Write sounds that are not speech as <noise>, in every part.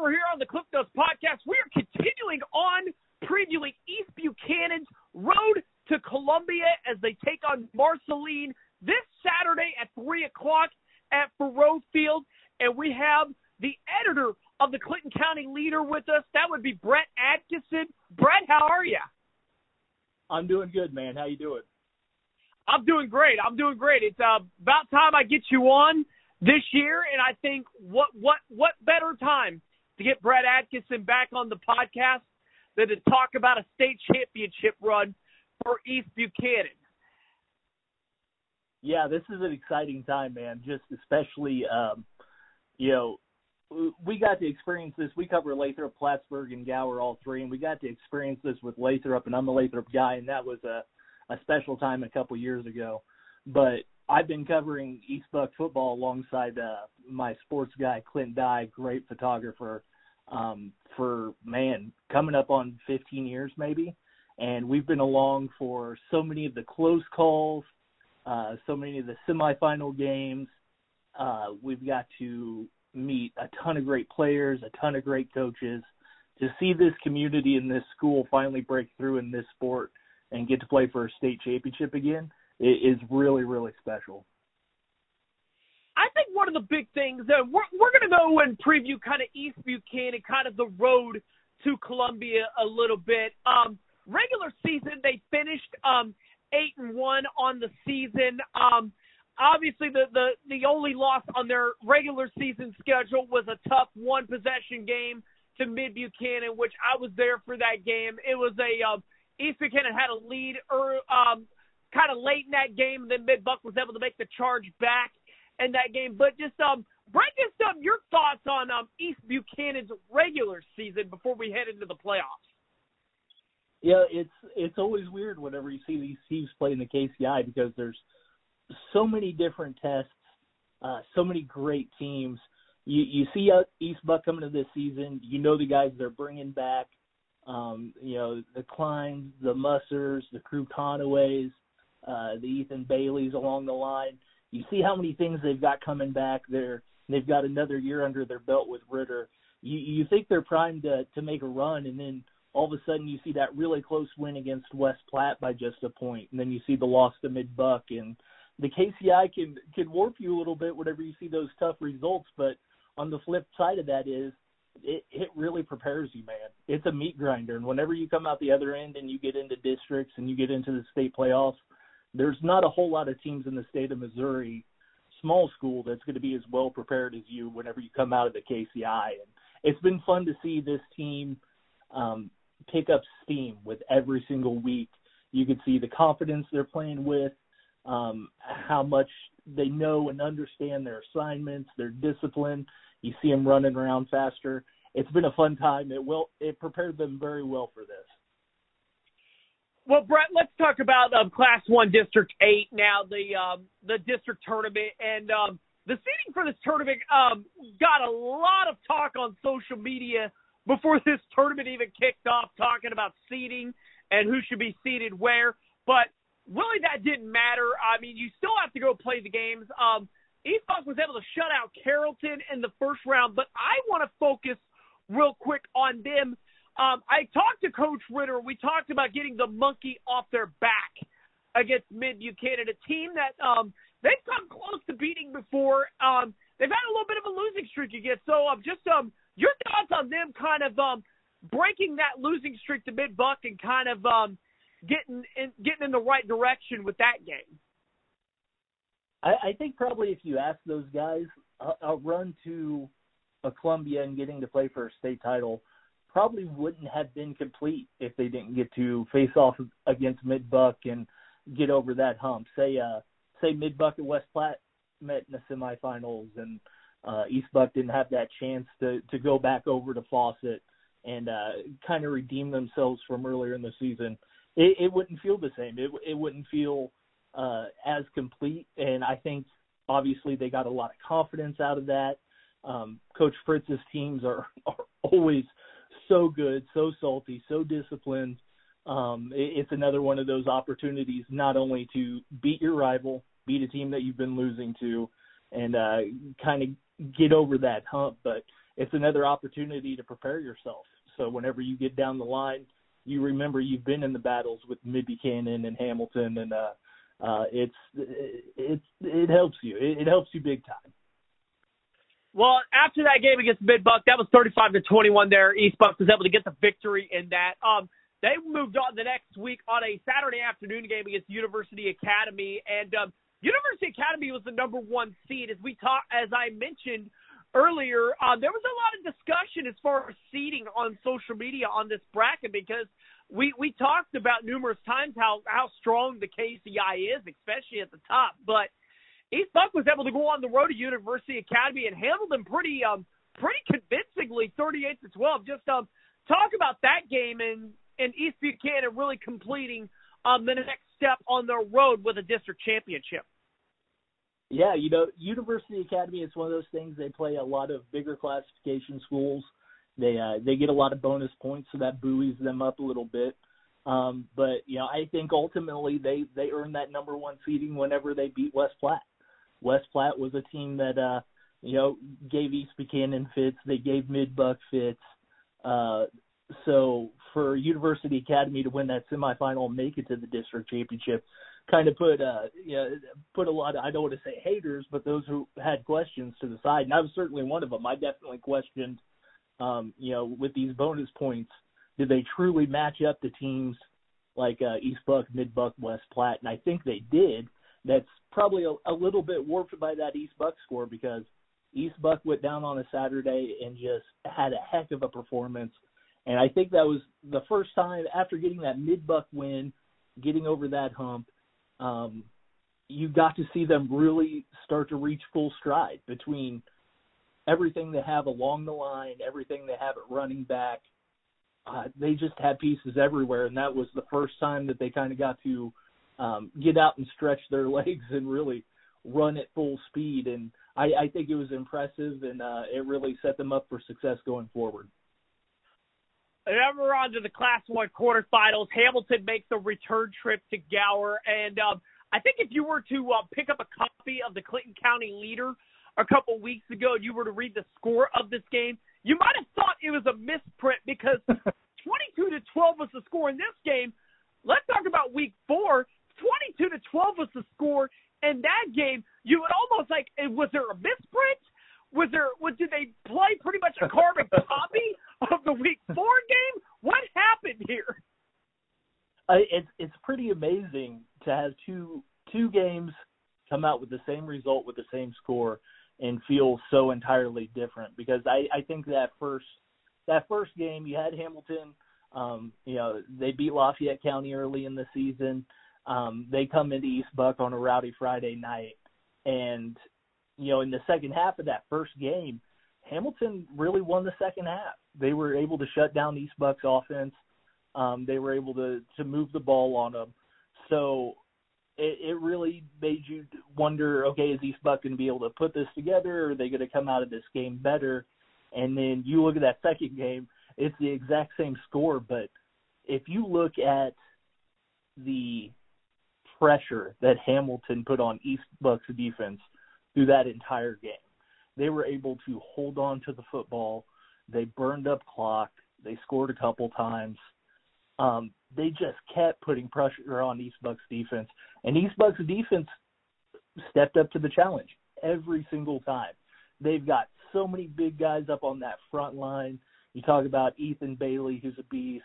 we're here on the Cliff Notes podcast. We are continuing on previewing East Buchanan's road to Columbia as they take on Marceline this Saturday at 3 o'clock at Faurot Field. And we have the editor of the Clinton County Leader with us. That would be Brett Atkinson. Brett, how are you? I'm doing good, man. How you doing? I'm doing great. I'm doing great. It's uh, about time I get you on this year, and I think what what what better time to get Brett Atkinson back on the podcast than to talk about a state championship run for East Buchanan. Yeah, this is an exciting time, man. Just especially, um, you know, we got to experience this. We cover Lathrop, Plattsburgh, and Gower all three, and we got to experience this with Lathrop, and I'm a Lathrop guy, and that was a a special time a couple years ago. But I've been covering East Buck football alongside uh, my sports guy Clint Dye, great photographer, um, for man coming up on 15 years maybe, and we've been along for so many of the close calls, uh, so many of the semifinal games. Uh, we've got to meet a ton of great players, a ton of great coaches. To see this community in this school finally break through in this sport and get to play for a state championship again is really really special. One of the big things that we're we're going to go and preview kind of East Buchanan, kind of the road to Columbia a little bit. Um, regular season they finished um, eight and one on the season. Um, obviously, the the the only loss on their regular season schedule was a tough one possession game to Mid Buchanan, which I was there for that game. It was a um, East Buchanan had a lead er, um, kind of late in that game, and then Mid Buck was able to make the charge back in that game. But just um, break us down your thoughts on um, East Buchanan's regular season before we head into the playoffs. Yeah, it's it's always weird whenever you see these teams play in the KCI because there's so many different tests, uh, so many great teams. You you see East Buck coming to this season. You know the guys they're bringing back. Um, you know, the Kleins, the Mussers, the Crew Conaways, uh, the Ethan Baileys along the line. You see how many things they've got coming back there. They've got another year under their belt with Ritter. You you think they're primed to to make a run, and then all of a sudden you see that really close win against West Platte by just a point, and then you see the loss to Mid Buck, and the KCI can can warp you a little bit whenever you see those tough results. But on the flip side of that is it, it really prepares you, man. It's a meat grinder, and whenever you come out the other end and you get into districts and you get into the state playoffs, there's not a whole lot of teams in the state of Missouri, small school, that's going to be as well prepared as you whenever you come out of the KCI. And it's been fun to see this team um, pick up steam with every single week. You can see the confidence they're playing with, um, how much they know and understand their assignments, their discipline. You see them running around faster. It's been a fun time. It will it prepared them very well for this. Well, Brett, let's talk about um, Class One District Eight now, the um, the district tournament, and um, the seating for this tournament um, got a lot of talk on social media before this tournament even kicked off, talking about seating and who should be seated where. But really, that didn't matter. I mean, you still have to go play the games. Um, East Buck was able to shut out Carrollton in the first round, but I want to focus real quick on them. Um, I talked to Coach Ritter. We talked about getting the monkey off their back against Mid Buchanan, a team that um, they've come close to beating before. Um, they've had a little bit of a losing streak against. So, um, just um, your thoughts on them kind of um, breaking that losing streak to Mid Buck and kind of um, getting in, getting in the right direction with that game. I, think probably if you ask those guys, a, a run to a Columbia and getting to play for a state title probably wouldn't have been complete if they didn't get to face off against Mid Buck and get over that hump. Say uh say Mid Buck and West Platte met in the semifinals and uh East Buck didn't have that chance to to go back over to Faucett and uh kind of redeem themselves from earlier in the season. It, it wouldn't feel the same. It it wouldn't feel uh, as complete. And I think obviously they got a lot of confidence out of that. Um, Coach Fritz's teams are, are always so good, so salty, so disciplined. Um, it, it's another one of those opportunities not only to beat your rival, beat a team that you've been losing to, and uh, kind of get over that hump, but it's another opportunity to prepare yourself. So whenever you get down the line, you remember you've been in the battles with Mid Buchanan and Hamilton, and uh, uh, it's it it helps you. It, it helps you big time. Well, after that game against Mid Buck, that was 35 to 21 there. East Buck was able to get the victory in that. Um, they moved on the next week on a Saturday afternoon game against University Academy, and um, University Academy was the number one seed. As we talk, as I mentioned earlier, uh, there was a lot of discussion as far as seeding on social media on this bracket because we we talked about numerous times how how strong the KCI is, especially at the top. But East Buck was able to go on the road to University Academy and handle them pretty um pretty convincingly, 38 to 12. Just um talk about that game and and East Buchanan really completing um, the next step on their road with a district championship. Yeah, you know, University Academy is one of those things. They play a lot of bigger classification schools. They uh, they get a lot of bonus points, so that buoys them up a little bit. Um, but you know, I think ultimately they they earn that number one seeding whenever they beat West Platte. West Platte was a team that uh, you know gave East Buchanan fits. They gave Mid Buck fits. Uh, so for University Academy to win that semifinal and make it to the district championship kind of put uh you know, put a lot of I don't want to say haters, but those who had questions to the side. And I was certainly one of them. I definitely questioned um, you know, with these bonus points, did they truly match up to teams like uh, East Buck, Mid Buck, West Platte? And I think they did. That's probably a, a little bit warped by that East Buck score because East Buck went down on a Saturday and just had a heck of a performance and I think that was the first time after getting that mid buck win, getting over that hump, um, you got to see them really start to reach full stride between everything they have along the line, everything they have at running back. Uh, they just had pieces everywhere, and that was the first time that they kind of got to um, get out and stretch their <laughs> legs and really run at full speed. And I, I think it was impressive, and uh, it really set them up for success going forward. And then we're on to the Class 1 quarterfinals. Hamilton makes a return trip to Gower. And um, I think if you were to uh, pick up a copy of the Clinton County Leader a couple weeks ago and you were to read the score of this game, you might have thought it was a misprint because <laughs> 22 to 12 was the score in this game. Let's talk about week four. 22 to 12 was the score in that game. You would almost like, was there a misprint? Was there? Was did they play pretty much a carbon <laughs> copy of the Week Four game? What happened here? Uh, it's it's pretty amazing to have two two games come out with the same result with the same score and feel so entirely different because I I think that first that first game you had Hamilton um you know they beat Lafayette County early in the season um they come into East Buck on a rowdy Friday night and you know, in the second half of that first game, Hamilton really won the second half. They were able to shut down East Buck's offense. Um, they were able to to move the ball on them. So it, it really made you wonder, okay, is East Buck going to be able to put this together? Or are they going to come out of this game better? And then you look at that second game, it's the exact same score, but if you look at the pressure that Hamilton put on East Buck's defense through that entire game. They were able to hold on to the football. They burned up clock. They scored a couple times. Um, they just kept putting pressure on East Bucks defense, and East Bucks defense stepped up to the challenge every single time. They've got so many big guys up on that front line. You talk about Ethan Bailey, who's a beast.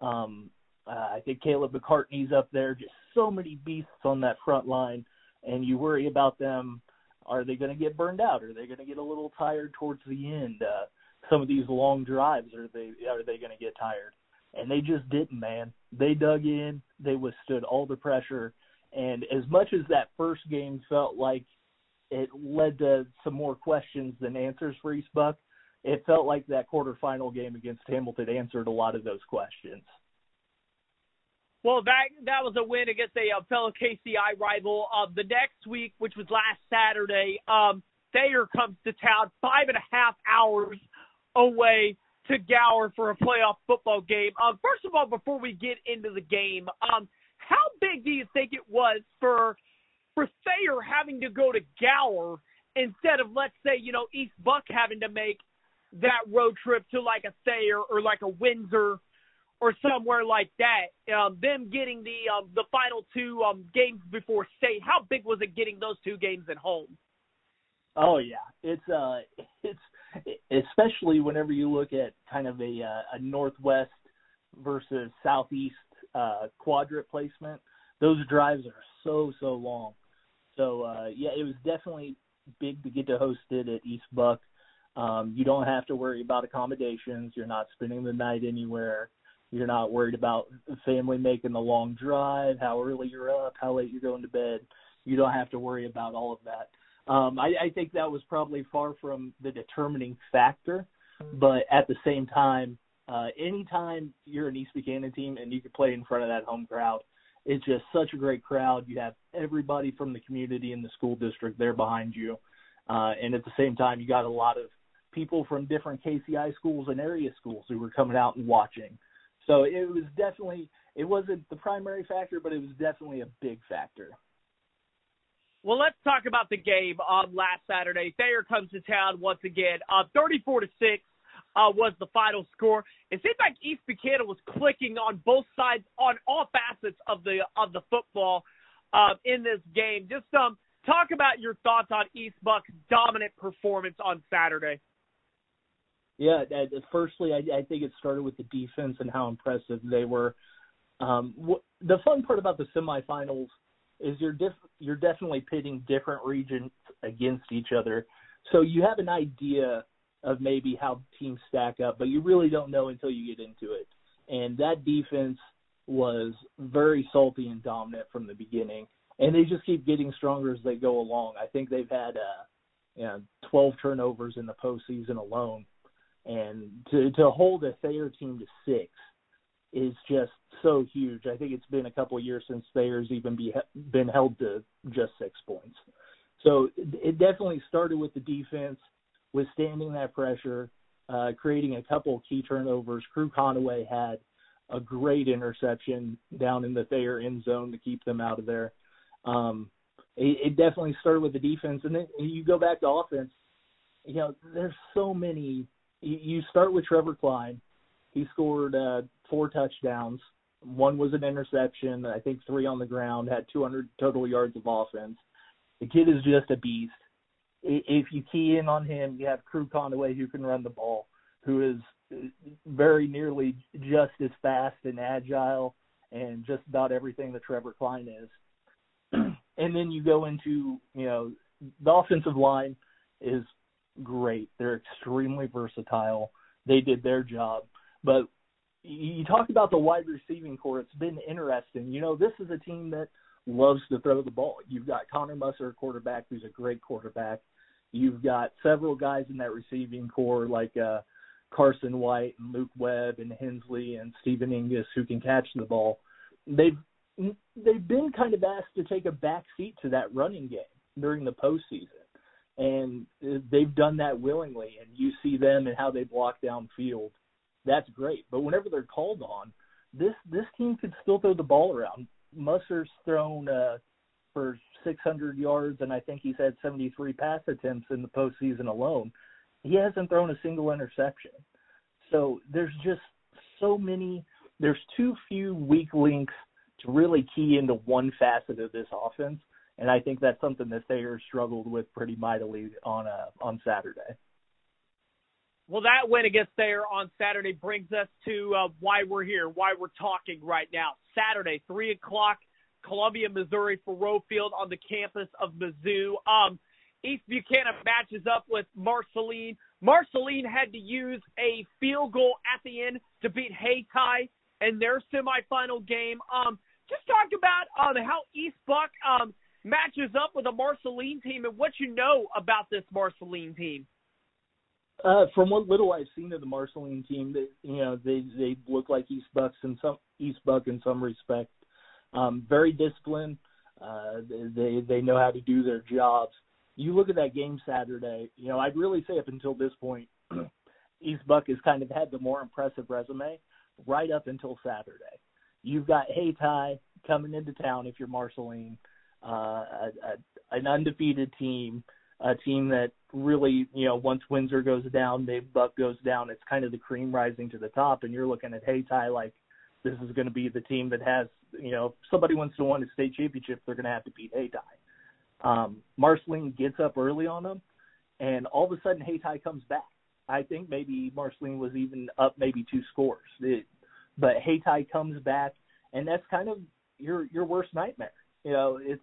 Um, uh, I think Caleb McCartney's up there. Just so many beasts on that front line, and you worry about them are they going to get burned out? Are they going to get a little tired towards the end? Uh, some of these long drives, are they are they going to get tired? And they just didn't, man. They dug in. They withstood all the pressure. And as much as that first game felt like it led to some more questions than answers for East Buck, it felt like that quarterfinal game against Hamilton answered a lot of those questions. Well, that that was a win against a uh, fellow KCI rival. Uh, the next week, which was last Saturday, um, Thayer comes to town five and a half hours away to Gower for a playoff football game. Um, first of all, before we get into the game, um, how big do you think it was for for Thayer having to go to Gower instead of let's say you know East Buck having to make that road trip to like a Thayer or like a Windsor or somewhere like that. Um, them getting the um, the final two um, games before state. How big was it getting those two games at home? Oh yeah, it's uh, <laughs> it's especially whenever you look at kind of a uh, a northwest versus southeast uh, quadrant placement. Those drives are so so long. So uh, yeah, it was definitely big to get to host it at East Buck. Um, you don't have to worry about accommodations. You're not spending the night anywhere. You're not worried about the family making the long drive, how early you're up, how late you're going to bed. You don't have to worry about all of that. Um, I, I think that was probably far from the determining factor, but at the same time, uh, anytime you're an East Buchanan team and you can play in front of that home crowd, it's just such a great crowd. You have everybody from the community and the school district there behind you, uh, and at the same time, you got a lot of people from different KCI schools and area schools who were coming out and watching. So it was definitely it wasn't the primary factor, but it was definitely a big factor. Well, let's talk about the game on last Saturday. Thayer comes to town once again. Uh, 34 to six uh, was the final score. It seemed like East Buchanan was clicking on both sides, on all facets of the of the football uh, in this game. Just um, talk about your thoughts on East Buck's dominant performance on Saturday. Yeah, firstly, I, I think it started with the defense and how impressive they were. Um, wh- the fun part about the semifinals is you're diff- you're definitely pitting different regions against each other, so you have an idea of maybe how teams stack up, but you really don't know until you get into it. And that defense was very salty and dominant from the beginning, and they just keep getting stronger as they go along. I think they've had uh, you know, 12 turnovers in the postseason alone and to to hold a Thayer team to six is just so huge. I think it's been a couple of years since Thayer's even be, been held to just six points. So it definitely started with the defense, withstanding that pressure, uh, creating a couple key turnovers. Crew Conaway had a great interception down in the Thayer end zone to keep them out of there. Um, it, it definitely started with the defense, and then you go back to offense. You know, there's so many you start with Trevor Klein. He scored uh, four touchdowns. One was an interception. I think three on the ground. Had 200 total yards of offense. The kid is just a beast. If you key in on him, you have Crew Conaway who can run the ball, who is uh, very nearly just as fast and agile and just about everything that Trevor Klein is. <clears throat> and then you go into, you know, the offensive line is great. They're extremely versatile. They did their job. But you talk about the wide receiving core. It's been interesting. You know, this is a team that loves to throw the ball. You've got Connor Musser, quarterback, who's a great quarterback. You've got several guys in that receiving core like uh, Carson White and Luke Webb and Hensley and Stephen Ingus who can catch the ball. They've they've been kind of asked to take a back seat to that running game during the postseason and they've done that willingly. And you see them and how they block downfield. That's great. But whenever they're called on, this this team could still throw the ball around. Musser's thrown uh, for 600 yards, and I think he's had 73 pass attempts in the postseason alone. He hasn't thrown a single interception. So there's just so many. There's too few weak links to really key into one facet of this offense and I think that's something that Thayer struggled with pretty mightily on uh, on Saturday. Well, that win against Thayer on Saturday brings us to uh, why we're here, why we're talking right now. Saturday, three o'clock, Columbia, Missouri, Faurot Field on the campus of Mizzou. Um, East Buchanan matches up with Marceline. Marceline had to use a field goal at the end to beat Hayti in their semifinal game. Um, just talk about um, how East Buck um, matches up with a Marceline team and what you know about this Marceline team. Uh, from what little I've seen of the Marceline team, they, you know, they they look like East Bucks in some East Buck in some respect. Um, very disciplined. Uh, they they know how to do their jobs. You look at that game Saturday. You know, I'd really say up until this point, <clears throat> East Buck has kind of had the more impressive resume right up until Saturday. You've got Hayti coming into town if you're Marceline uh, a, a, an undefeated team a team that really, you know, once Windsor goes down, Dave Buck goes down. It's kind of the cream rising to the top, and you're looking at Hayti like this is going to be the team that has, you know, if somebody wants to win a state championship, they're going to have to beat Hayti. Um, Marceline gets up early on them, and all of a sudden Hayti comes back. I think maybe Marceline was even up maybe two scores, it, but Hayti comes back, and that's kind of your your worst nightmare. You know, it's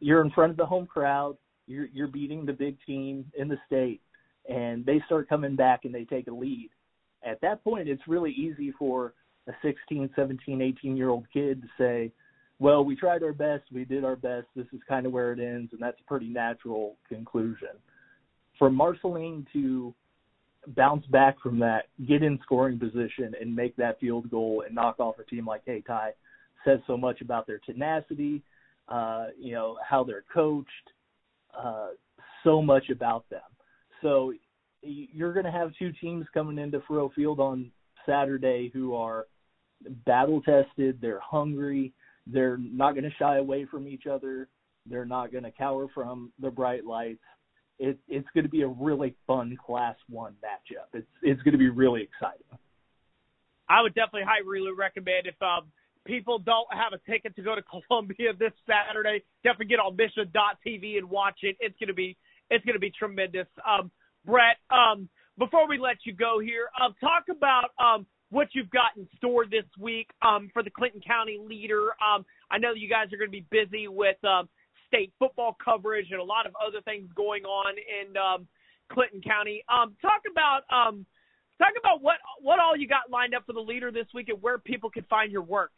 you're in front of the home crowd you're you're beating the big team in the state, and they start coming back and they take a lead. At that point, it's really easy for a 16, 17, 18 year old kid to say, "Well, we tried our best, we did our best. This is kind of where it ends," and that's a pretty natural conclusion. For Marceline to bounce back from that, get in scoring position, and make that field goal and knock off a team like Hayti says so much about their tenacity, uh, you know, how they're coached, uh, so much about them. So you're going to have two teams coming into Faurot Field on Saturday who are battle tested. They're hungry. They're not going to shy away from each other. They're not going to cower from the bright lights. It, it's going to be a really fun Class One matchup. It's it's going to be really exciting. I would definitely highly recommend if um, people don't have a ticket to go to <laughs> Columbia this Saturday, definitely get on Mission.tv and watch it. It's gonna be it's gonna be tremendous. Um, Brett, um, before we let you go here, um, talk about um, what you've got in store this week um, for the Clinton County Leader. Um, I know you guys are going to be busy with state football coverage and a lot of other things going on in Clinton County. Talk about talk about what what all you got lined up for the Leader this week and where people can find your work.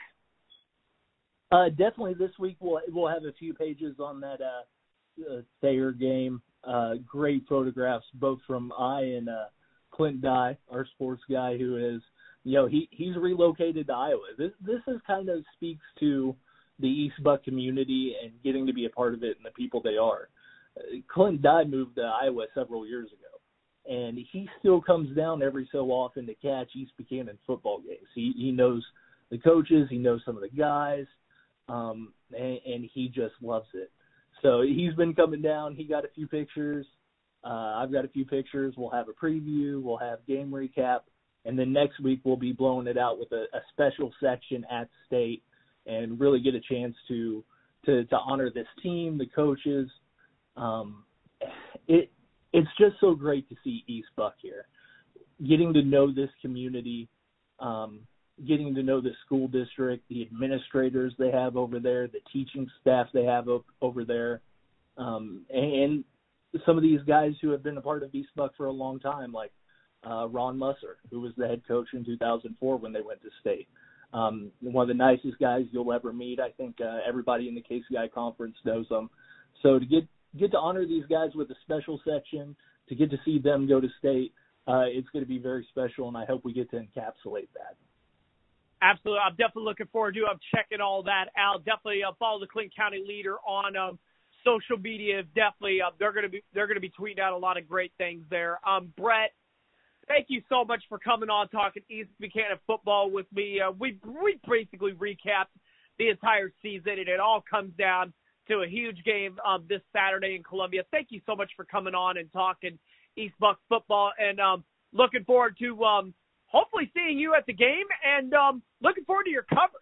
Uh, definitely this week we'll we'll have a few pages on that uh, uh Thayer game. Uh, great photographs both from I and uh, Clint Dye, our sports guy, who is you know he he's relocated to Iowa. This this is kind of speaks to the East Buck community and getting to be a part of it and the people they are. Uh, Clint Dye moved to Iowa several years ago, and he still comes down every so often to catch East Buchanan football games. He he knows the coaches, he knows some of the guys um, and, and he just loves it. So he's been coming down. He got a few pictures. Uh, I've got a few pictures. We'll have a preview. We'll have game recap, and then next week we'll be blowing it out with a, a special section at state and really get a chance to to to honor this team, the coaches. Um, it it's just so great to see East Buck here, getting to know this community. Um, getting to know the school district, the administrators they have over there, the teaching staff they have over there, um, and, some of these guys who have been a part of East Buck for a long time, like uh, Ron Musser, who was the head coach in 2004 when they went to state. Um, one of the nicest guys you'll ever meet. I think uh, everybody in the KCI conference knows him. So to get get to honor these guys with a special section, to get to see them go to state, uh, it's going to be very special, and I hope we get to encapsulate that. Absolutely. I'm definitely looking forward to. I'm checking all that out. Definitely uh, follow the Clinton County Leader on um, social media. Definitely, uh, they're going to be they're going to be tweeting out a lot of great things there. Um, Brett, thank you so much for coming on talking East Buchanan football with me. Uh, we we basically recapped the entire season, and it all comes down to a huge game um, this Saturday in Columbia. Thank you so much for coming on and talking East Buck football, and um, looking forward to um, hopefully seeing you at the game and um, looking forward to your coverage.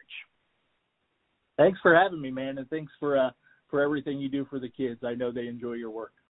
Thanks for having me, man, and thanks for uh, for everything you do for the kids. I know they enjoy your work.